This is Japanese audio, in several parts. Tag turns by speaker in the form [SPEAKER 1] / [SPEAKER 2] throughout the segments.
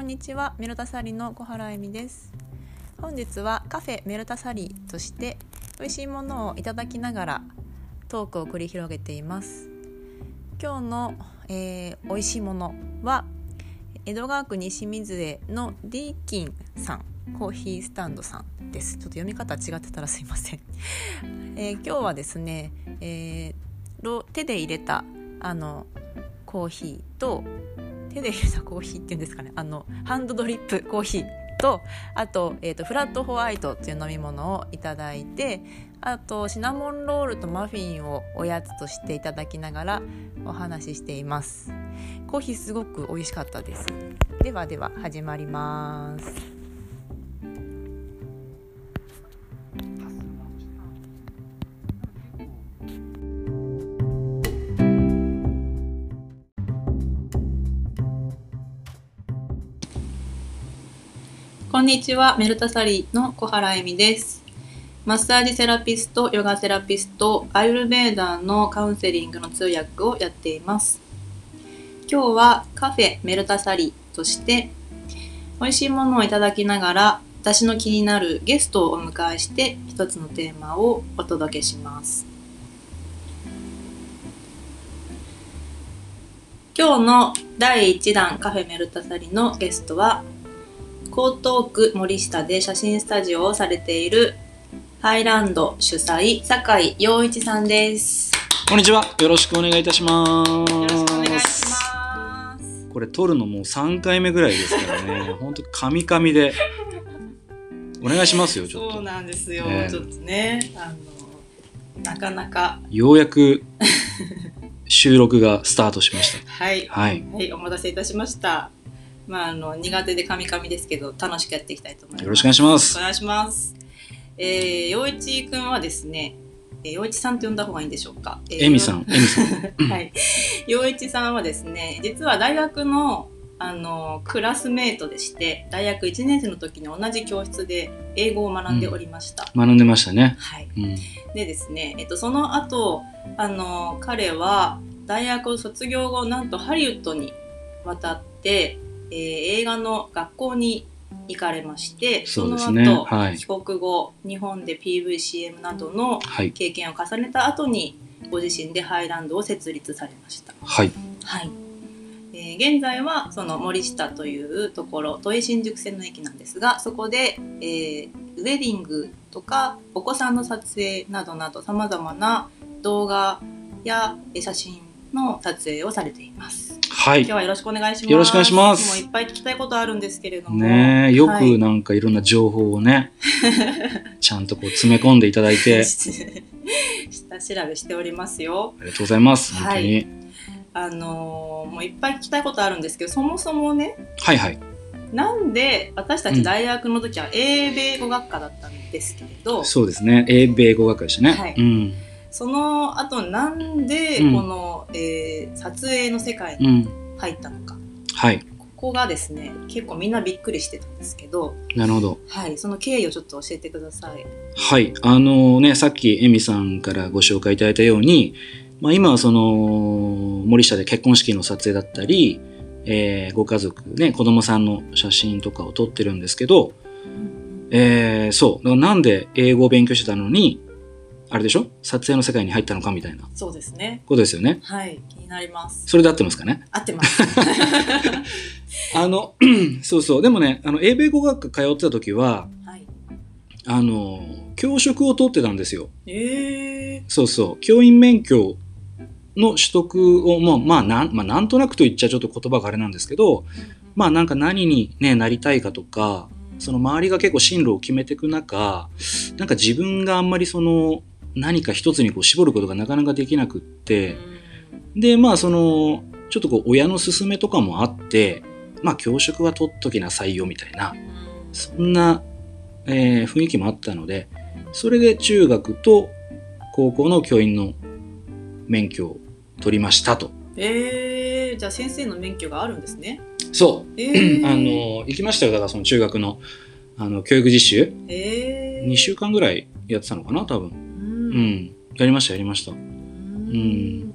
[SPEAKER 1] こんにちはメルタサリの小原恵美です。本日はカフェメルタサリとして美味しいものをいただきながらトークを繰り広げています。今日の、えー、美味しいものは江戸川区西水江のディーキンさんコーヒースタンドさんです。ちょっと読み方違ってたらすいません、えー、今日はですね、えー、手で入れたあのコーヒーと手で入れたコーヒーっていうんですかね。あのハンドドリップコーヒーとあと,、えーと、フラットホワイトっていう飲み物をいただいてあとシナモンロールとマフィンをおやつとしていただきながらお話ししています。コーヒーすごく美味しかったです。ではでは始まります。こんにちは、メルタサリーの小原恵美です。マッサージセラピスト、ヨガセラピスト、アユルベーダーのカウンセリングの通訳をやっています。今日はカフェメルタサリーとして美味しいものをいただきながら私の気になるゲストをお迎えして一つのテーマをお届けします。今日の第1弾カフェメルタサリのゲストは江東区森下で写真スタジオをされているハイランド主催酒井陽一さんです。
[SPEAKER 2] こんにちは。よろしくお願いいたします。よ
[SPEAKER 1] ろしくお願いします
[SPEAKER 2] これ撮るのもう3回目ぐらいですからね。本当カミカミで。お願いしますよちょっと。
[SPEAKER 1] そうなんですよ、ちょっとねあのなかなか。
[SPEAKER 2] ようやく 収録がスタートしました。
[SPEAKER 1] はい、はい、はい、お待たせいたしましたまあ、あの苦手でカミカミですけど楽しくやっていきたいと思います。
[SPEAKER 2] よろしくお願いします。
[SPEAKER 1] お願いします。えー、陽一くんはですね、陽一さんと呼んだ方がいいんでしょうか。
[SPEAKER 2] えみさん、えみさん。
[SPEAKER 1] はい。陽一さんはですね、実は大学のあのクラスメートでして大学1年生の時に同じ教室で英語を学んでおりました、
[SPEAKER 2] うん、学んでましたね
[SPEAKER 1] はい、うん、でですね、えっと、その後あの彼は大学を卒業後なんとハリウッドに渡ってえー、映画の学校に行かれましてその後、ねはい、帰国後日本で PVCM などの経験を重ねた後に、ご自身でハイランドを設立されました。
[SPEAKER 2] はい、
[SPEAKER 1] はい。えー、現在はその森下というところ都営新宿線の駅なんですがそこで、えー、ウェディングとかお子さんの撮影などなどさまざまな動画や写真の撮影をされています。
[SPEAKER 2] はい。
[SPEAKER 1] 今日はよろしくお願いします。
[SPEAKER 2] よろしくお願いします。
[SPEAKER 1] もういっぱい聞きたいことあるんですけれども。
[SPEAKER 2] ねよくなんかいろんな情報をね、ちゃんとこう詰め込んでいただいて。下
[SPEAKER 1] 調べしておりますよ。
[SPEAKER 2] ありがとうございます。本当に。はい、
[SPEAKER 1] あのー、もういっぱい聞きたいことあるんですけど、そもそもね。
[SPEAKER 2] はいはい。
[SPEAKER 1] なんで私たち大学の時は英米語学科だったんですけれど、
[SPEAKER 2] うん、そうですね英米語学科でしたね、
[SPEAKER 1] はい、うん、その後なんでこの、うん、えー、撮影の世界に入ったのか、うん、
[SPEAKER 2] はい。
[SPEAKER 1] ここがですね結構みんなびっくりしてたんですけど
[SPEAKER 2] なるほど。
[SPEAKER 1] はい。その経緯をちょっと教えてください。
[SPEAKER 2] はい。あのねさっきエミさんからご紹介いただいたように、まあ、今はその森下で結婚式の撮影だったり、えー、ご家族ね子供さんの写真とかを撮ってるんですけど、うん、えー、そう。なんで英語を勉強してたのにあれでしょ？撮影の世界に入ったのかみたいな。
[SPEAKER 1] そうですね。
[SPEAKER 2] ことですよね。
[SPEAKER 1] はい。気になります。
[SPEAKER 2] それで合ってますかね？
[SPEAKER 1] 合ってます。
[SPEAKER 2] あの、そうそう。でもね、あの、英米語学科通ってた時は、はい、あの、教職を取ってたんですよ。
[SPEAKER 1] え
[SPEAKER 2] ー、そうそう。教員免許の取得を、まあ、まあ、なん、まあ、なんとなくと言っちゃちょっと言葉があれなんですけど、まあ、なんか何にね、なりたいかとか、その周りが結構進路を決めていく中、なんか自分があんまりその、何か一つにこう絞ることがなかなかできなくって、で、まあその、ちょっとこう親の勧めとかもあって、まあ教職は取っときなさいよみたいな、そんな、えー、雰囲気もあったので、それで中学と高校の教員の免許を取りましたと。
[SPEAKER 1] えー、じゃあ先生の免許があるんですね。
[SPEAKER 2] そう。えー、あの、行きましたよ。だからその中学のあの教育実習。
[SPEAKER 1] えー、
[SPEAKER 2] 2週間ぐらいやってたのかな、多分。うん。やりました、やりました。うん。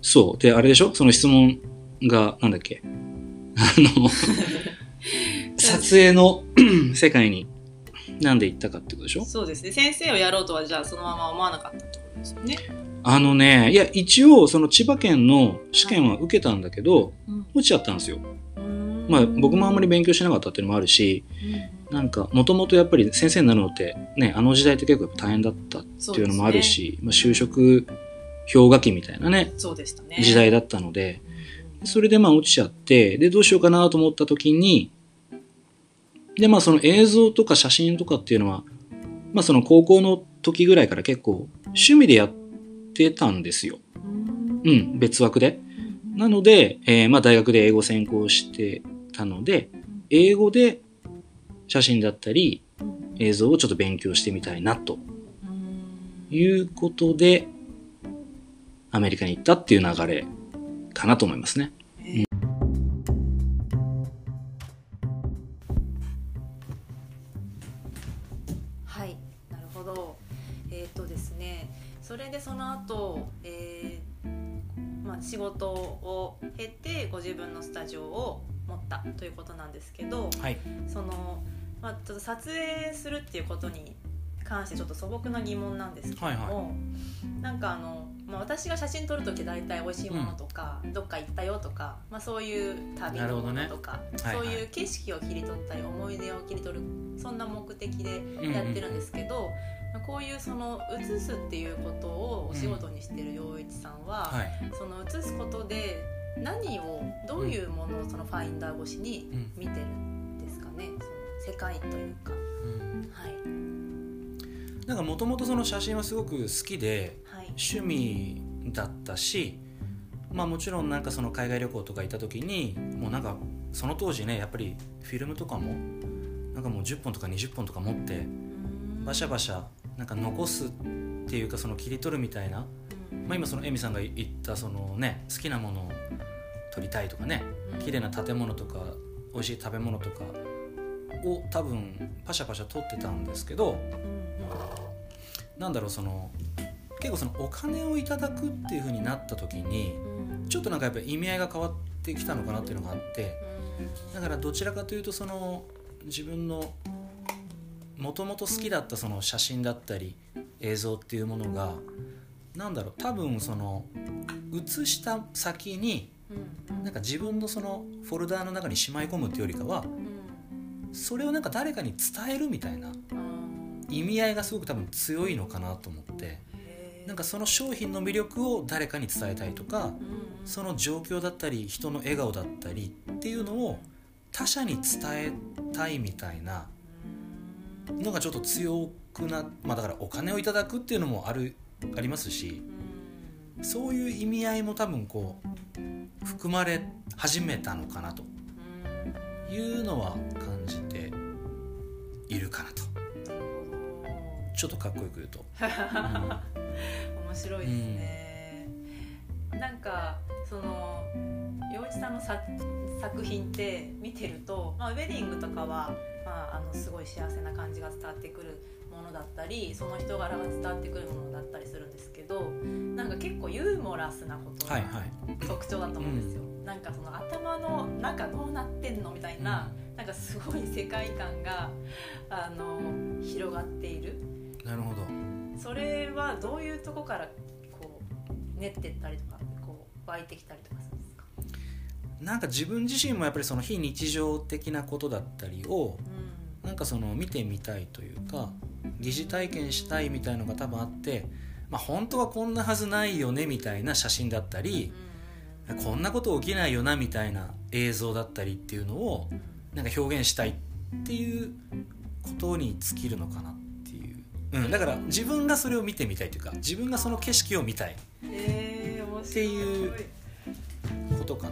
[SPEAKER 2] そう。で、あれでしょ？その質問が、なんだっけ？あの、撮影の 世界になんで行ったかってことでしょ？
[SPEAKER 1] そうですね先生をやろうとはじゃあそのまま思わなかったってことですよね。
[SPEAKER 2] あのねいや一応その千葉県の試験は受けたんだけど
[SPEAKER 1] うん
[SPEAKER 2] 落ちちゃったんですよ
[SPEAKER 1] うん
[SPEAKER 2] まあ僕もあんまり勉強しなかったっていうのもあるしなんかもともとやっぱり先生になるのってねあの時代って結構大変だったっていうのもあるし、まあ、就職氷河期みたいなね
[SPEAKER 1] そうでしたね。
[SPEAKER 2] 時代だったのでそれでまあ落ちちゃってでどうしようかなと思った時にでまあその映像とか写真とかっていうのはまあその高校の時ぐらいから結構趣味でやってたんですよ。
[SPEAKER 1] うん
[SPEAKER 2] うん、別枠で。なので、えーまあ大学で英語専攻してたので、英語で写真だったり映像をちょっと勉強してみたいなと
[SPEAKER 1] うん
[SPEAKER 2] いうことで、アメリカに行ったっていう流れかなと思いますね。
[SPEAKER 1] はい、なるほど。えっ、とですね、それでその後、えーまあ仕事を経てご自分のスタジオを持ったということなんですけど、
[SPEAKER 2] はい。
[SPEAKER 1] そのまあちょっと撮影するっていうことに関してちょっと素朴な疑問なんですけども、
[SPEAKER 2] はいは
[SPEAKER 1] なんかあの、まあ、私が写真撮る時大体美味しいものとか、どっか行ったよとか、まあ、そういう旅のものとか、
[SPEAKER 2] はいはい。
[SPEAKER 1] そういう景色を切り取ったり思い出を切り取るそんな目的でやってるんですけど、まあこういうその写すっていうことをお仕事にしてる陽一さんは、
[SPEAKER 2] はい。
[SPEAKER 1] その写すことで何をどういうものをそのファインダー越しに
[SPEAKER 2] うん
[SPEAKER 1] 見てるんですかね、その世界というか。はい。
[SPEAKER 2] なんかもともとその写真はすごく好きで
[SPEAKER 1] はい。
[SPEAKER 2] 趣味だったし、まあもちろんなんかその海外旅行とか行った時にもうなんかその当時ねやっぱりフィルムとかもなんかもう10本とか20本とか持ってバシャバシャなんか残すっていうかその切り取るみたいな、まあ、今そのエミさんが言ったそのね好きなものを撮りたいとかね綺麗な建物とか美味しい食べ物とかを多分パシャパシャ撮ってたんですけどなんだろうその結構そのお金をいただくっていう風になった時にちょっとなんかやっぱり意味合いが変わってきたのかなっていうのがあってだからどちらかというとその自分のもともと好きだったその写真だったり映像っていうものがなんだろう多分その写した先になんか自分のそのフォルダーの中にしまい込むっていうよりかはそれをなんか誰かに伝えるみたいな意味合いがすごく多分強いのかなと思って。なんかその商品の魅力を誰かに伝えたいとかその状況だったり人の笑顔だったりっていうのを他者に伝えたいみたいなのがちょっと強くなまあだからお金をいただくっていうのもあるありますしそういう意味合いも多分こう含まれ始めたのかなというのは感じているかなと。ちょっとかっこよく言うと、
[SPEAKER 1] 面白いですね、なんかその陽一さんのさ作品って見てると、まあ、ウェディングとかは、まあ、あのすごい幸せな感じが伝わってくるものだったりその人柄が伝わってくるものだったりするんですけどなんか結構ユーモラスなことが
[SPEAKER 2] はいはい。
[SPEAKER 1] 特徴だと思うんですよ、なんかその頭の中どうなってんのみたいな、なんかすごい世界観があの広がっている。
[SPEAKER 2] なるほど。
[SPEAKER 1] それはどういうとこからこう練ってったりとかこう湧いてきたりとかするんですか、
[SPEAKER 2] なんか自分自身もやっぱりその非日常的なことだったりを
[SPEAKER 1] う
[SPEAKER 2] なんかその見てみたいというか疑似体験したいみたいのが多分あって、まあ、本当はこんなはずないよねみたいな写真だったり
[SPEAKER 1] ん
[SPEAKER 2] こんなこと起きないよなみたいな映像だったりっていうのをなんか表現したいっていうことに尽きるのかなっていう、うん、だから自分がそれを見てみたいというか自分がその景色を見たい。っていうことか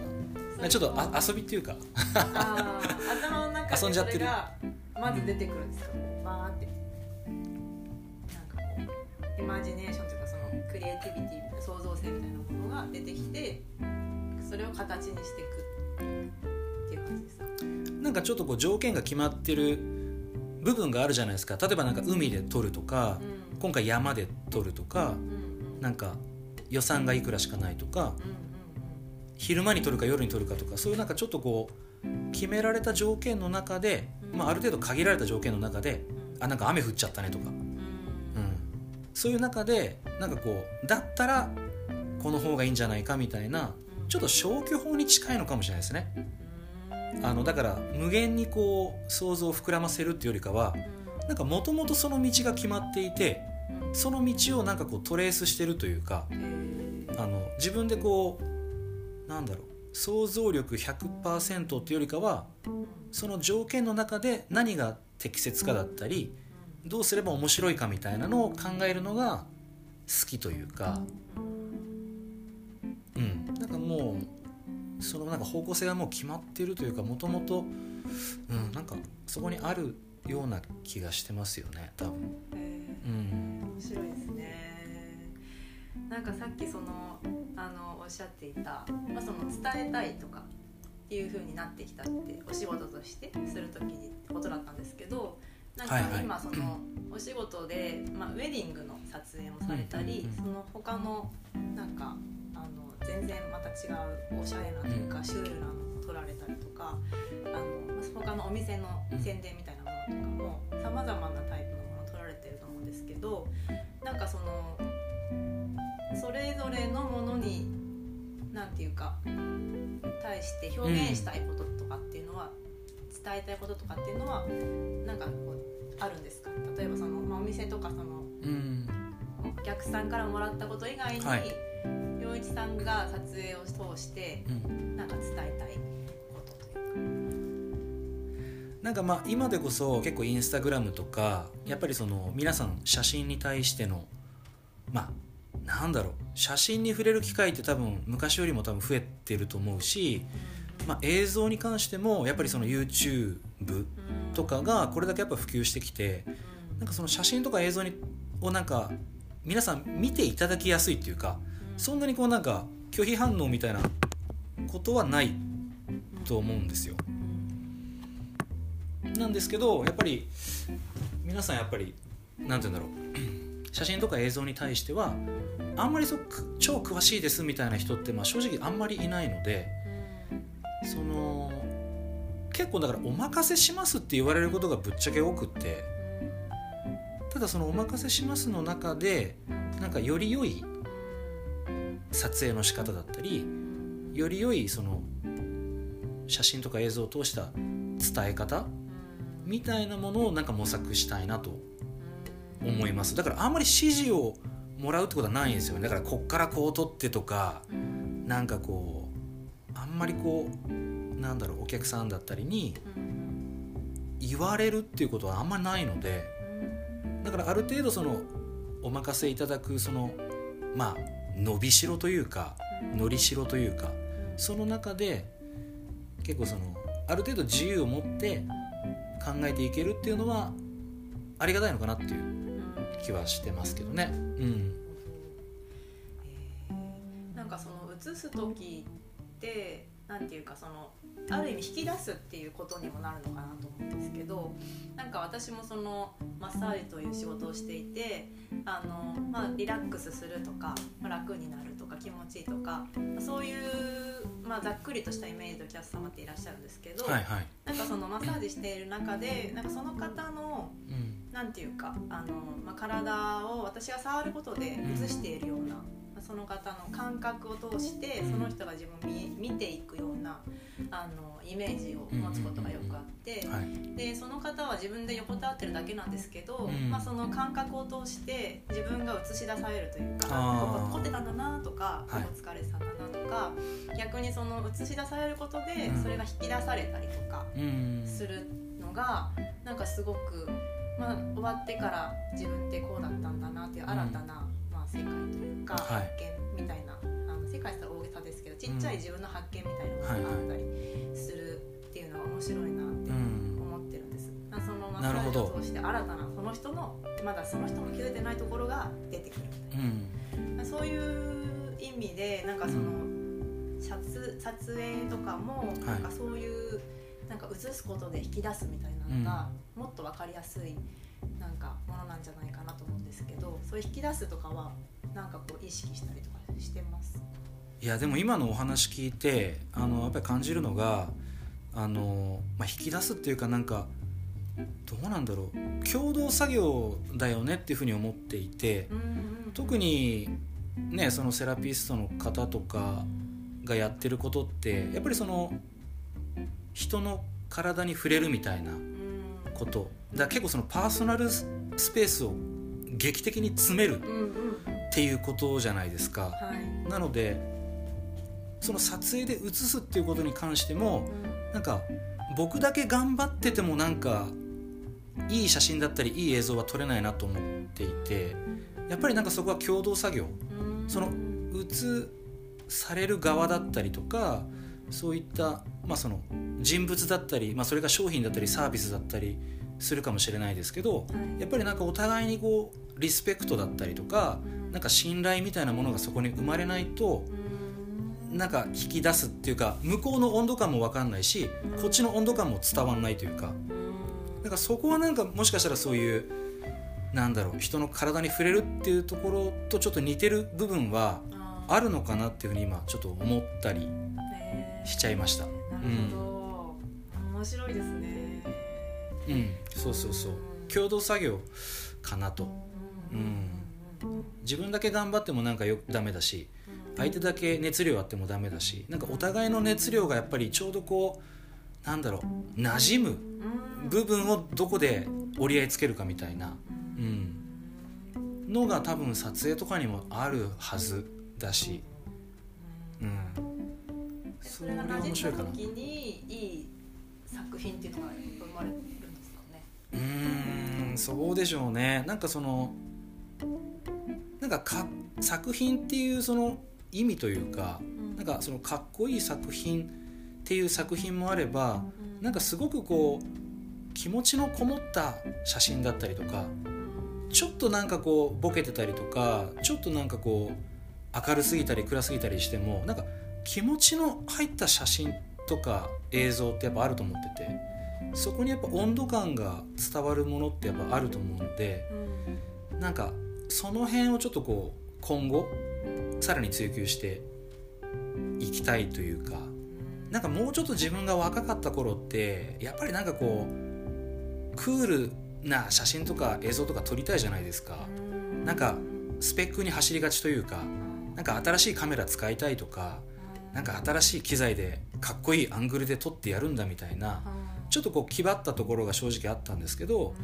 [SPEAKER 2] な。ちょっとあ遊びっていうか。
[SPEAKER 1] 頭の中で
[SPEAKER 2] 遊んじゃってる。
[SPEAKER 1] まず出てくるんですバーって。なんかこうイマジネーションというかクリエイティビティ創造性みたいなものが出てきてそれを形にしていくっていう感じですか？
[SPEAKER 2] なんかちょっとこう条件が決まってる部分があるじゃないですか。例えばなんか海で撮るとか
[SPEAKER 1] うん。
[SPEAKER 2] 今回山で撮るとか
[SPEAKER 1] うんうん
[SPEAKER 2] なんか予算がいくらしかないとか
[SPEAKER 1] うんうん
[SPEAKER 2] 昼間に撮るか夜に撮るかとかそういうなんかちょっとこう決められた条件の中で、まあ、ある程度限られた条件の中であなんか雨降っちゃったねとか、うん、そういう中でなんかこうだったらこの方がいいんじゃないかみたいなちょっと消去法に近いのかもしれないですね。あのだから無限にこう想像を膨らませるっていうよりかはなんかもともとその道が決まっていてその道をなんかこうトレースしてるというかあの自分でこうなんだろう想像力100%っていうよりかはその条件の中で何が適切かだったりどうすれば面白いかみたいなのを考えるのが好きというか。うん。なんかもうそのなんか方向性がもう決まってるというかもともとなんかそこにあるような気がしてますよね多分。
[SPEAKER 1] うん、面白いですね。なんかさっきそのあのおっしゃっていた、まあ、その伝えたいとかっていう風になってきたってお仕事としてする時にことだったんですけどなんか今そのお仕事で、まあ、ウェディングの撮影もされたり、その他のなんかあの全然また違うおしゃれなというかシュールなのを撮られたりとかあの他のお店の宣伝みたいなものとかもさまざまなタイプのものを撮られてると思うんですけどなんかそのそれぞれのものに何て言うか対して表現したいこととかっていうのは、伝えたいこととかっていうのはなんかあるんですか？例えばその、まあ、お店とかその、うん、お客さんからもらったこと以外に、はい、陽一さんが撮影を通して、うん、なんか伝えたいことというか。
[SPEAKER 2] なんかまあ今でこそ結構インスタグラムとかやっぱりその皆さん写真に対してのまあなんだろう写真に触れる機会って多分昔よりも多分増えてると思うし、まあ、映像に関してもやっぱりその YouTube とかがこれだけやっぱ普及してきてなんかその写真とか映像にをなんか皆さん見ていただきやすいっていうかそんなにこうなんか拒否反応みたいなことはないと思うんですよ。なんですけどやっぱり皆さんやっぱり何て言うんだろう。写真とか映像に対してはあんまりそ超詳しいですみたいな人って、まあ、正直あんまりいないのでその結構だからお任せしますって言われることがぶっちゃけ多くってただそのお任せしますの中でなんかより良い撮影の仕方だったりより良いその写真とか映像を通した伝え方みたいなものをなんか模索したいなと思います。だからあんまり指示をもらうってことはないんですよね。だからこっからこう取ってとかなんかこうあんまりこうなんだろうお客さんだったりに言われるっていうことはあんまりないのでだからある程度そのお任せいただくそのまあ伸びしろというかのりしろというかその中で結構そのある程度自由を持って考えていけるっていうのはありがたいのかなっていう気はしてますけどね。うん。
[SPEAKER 1] えー、なんかその映す時ってなんていうかそのある意味引き出すっていうことにもなるのかなと思うんですけどなんか私もそのマッサージという仕事をしていてあの、まあ、リラックスするとか楽になるとか気持ちいいとかそういう、まあ、ざっくりとしたイメージのお客様っていらっしゃるんですけど、はいはい、なんかそのマッサージしている中でなんかその方の、うん、なんていうかあの、まあ、体を私が触ることで映しているような。その方の感覚を通してその人が自分を見ていくようなあのイメージを持つことがよくあって、でその方は自分で横たわってるだけなんですけど、まあ、その感覚を通して自分が映し出されるというかここ凝ってたんだなとかここ疲れてたんだなとか、逆にその映し出されることでそれが引き出されたりとかするのがなんかすごく。まあ、終わってから自分ってこうだったんだなっていう新たな世界というか、発見みたいなあの世界って大げさですけどちっちゃい自分の発見みたいなものがあったりするっていうのが面白いなって思ってるんです。うん、そのマッサージを通して新たなその人のまだその人も気づいてないところが出てくるみたいな、うん、そういう意味でなんかその、撮撮影とかもなんかそういう、なんか映すことで引き出すみたいなのが、もっと分かりやすいなんかものなんじゃないかなと思うんですけどそういう引き出すとかはなんかこう意識したりとかしてます？
[SPEAKER 2] いやでも今のお話聞いてあのやっぱり感じるのがあの、まあ、引き出すっていうかなんかどうなんだろう。共同作業だよねっていうふうに思っていて特にねそのセラピストの方とかがやってることってやっぱりその人の体に触れるみたいなことだ結構そのパーソナルスペースを劇的に詰めるっていうことじゃないですか。なのでその撮影で写すっていうことに関してもなんか僕だけ頑張っててもなんかいい写真だったりいい映像は撮れないなと思っていてやっぱりなんかそこは共同作業。その写される側だったりとかそういった、まあ、その人物だったり、まあ、それが商品だったりサービスだったりするかもしれないですけどやっぱりなんかお互いにこうリスペクトだったりとかなんか信頼みたいなものがそこに生まれないとなんか引き出すっていうか向こうの温度感も分かんないしこっちの温度感も伝わんないというか。だからそこはなんかもしかしたらそういうなんだろう人の体に触れるっていうところとちょっと似てる部分はあるのかなっていうふうに今ちょっと思ったりしちゃいました。なる
[SPEAKER 1] ほど、うん、面白いですね。
[SPEAKER 2] うん。そうそうそう。共同作業かなと。うん。自分だけ頑張ってもなんかよダメだし相手だけ熱量あってもダメだしなんかお互いの熱量がやっぱりちょうどこうなんだろう馴染む部分をどこで折り合いつけるかみたいな、うん、のが多分撮影とかにもあるはずだし、
[SPEAKER 1] うん、それが面白いかな。作品っていうのが生まれるんですかね。
[SPEAKER 2] うんそうでしょうね。なんかそのなんかか作品っていうその意味というか、なんかそのかっこいい作品っていう作品もあれば、なんかすごくこう気持ちのこもった写真だったりとかちょっとなんかこうボケてたりとかちょっとなんかこう明るすぎたり暗すぎたりしてもなんか気持ちの入った写真とか映像ってやっぱあると思ってて。そこにやっぱ温度感が伝わるものってやっぱあると思うのでなんかその辺をちょっとこう今後さらに追求していきたいというかなんかもうちょっと自分が若かった頃ってやっぱりなんかこうクールな写真とか映像とか撮りたいじゃないですか。なんかスペックに走りがちというかなんか新しいカメラ使いたいとかなんか新しい機材でかっこいいアングルで撮ってやるんだみたいなちょっとこう気張ったところが正直あったんですけど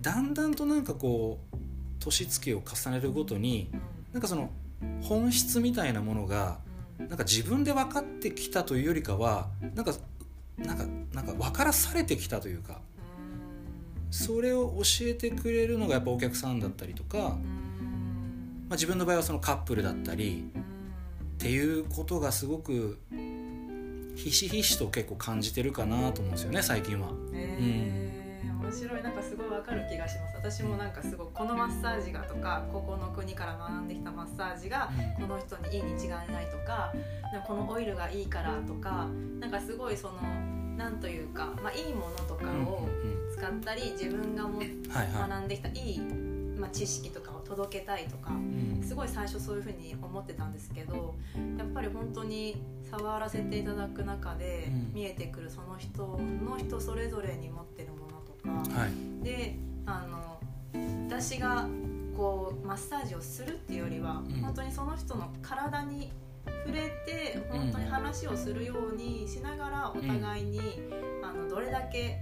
[SPEAKER 2] だんだんとなんかこう年月を重ねるごとになんかその本質みたいなものがなんか自分で分かってきたというよりかはなんかなんかなんか分からされてきたというかそれを教えてくれるのがやっぱお客さんだったりとか、まあ、自分の場合はそのカップルだったりっていうことがすごくひしひしと結構感じてるかなと思うんですよね最近は。
[SPEAKER 1] うん。面白いなんかすごいわかる気がします。私もなんかすごいこのマッサージがとかここの国から学んできたマッサージがこの人にいいに違いないとかこのオイルがいいからとかなんかすごいそのなんというか、まあ、いいものとかを使ったり自分がも学んできたいい、まあ、知識とかを届けたいとかすごい最初そういうふうに思ってたんですけどやっぱり本当に触らせていただく中で見えてくるその人の人それぞれに持ってるものか、はい、であの私がこうマッサージをするっていうよりは、うん、本当にその人の体に触れて本当に話をするようにしながらお互いに、うん、あのどれだけ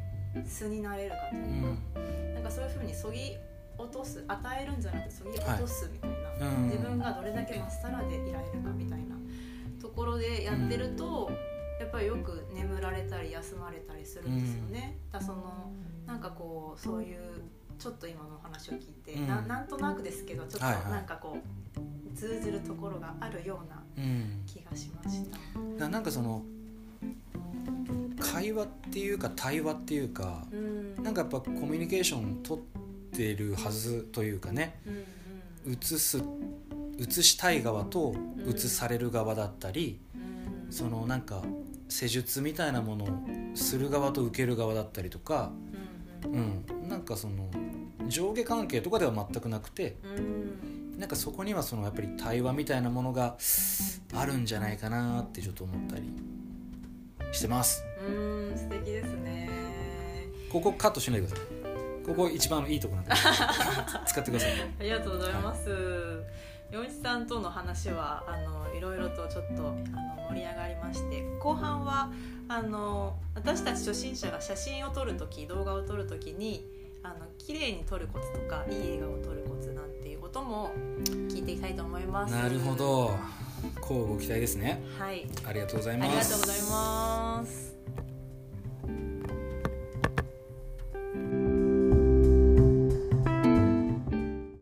[SPEAKER 1] 素になれるかというか、うん、なんかそういうふうにそぎ落とす与えるんじゃなくてそぎ落とすみたいな、はい、自分がどれだけまっさらでいられるかみたいな。ところでやってると、やっぱりよく眠られたり休まれたりするんですよね。だそのなんかこうそういうちょっと今のお話を聞いて、うん、ななんとなくですけどちょっとなんかこう、はいはい、通ずるところがあるような気がしました。
[SPEAKER 2] うん、なんかその会話っていうか対話っていうか、うん、なんかやっぱコミュニケーション取ってるはずというかね、うんうん、映す映したい側と映される側だったり、うん、そのなんか施術みたいなものをする側と受ける側だったりとか、うん、なんかその上下関係とかでは全くなくて、なんかそこにはそのやっぱり対話みたいなものがあるんじゃないかなってちょっと思ったりしてます。
[SPEAKER 1] うん。素敵ですね。
[SPEAKER 2] ここカットしないでくださいここ一番いいところなんで。使ってください。
[SPEAKER 1] ありがとうございます、洋一さんとの話はあのいろいろとちょっとあの盛り上がりまして後半はあの私たち初心者が写真を撮る時動画を撮る時にあの綺麗に撮るコツとかいい映画を撮るコツなんていうことも聞いていきたいと思います。
[SPEAKER 2] なるほど。こうご期待ですね。
[SPEAKER 1] はい。
[SPEAKER 2] ありがとうござい
[SPEAKER 1] あ
[SPEAKER 2] ます。
[SPEAKER 1] りがとうございます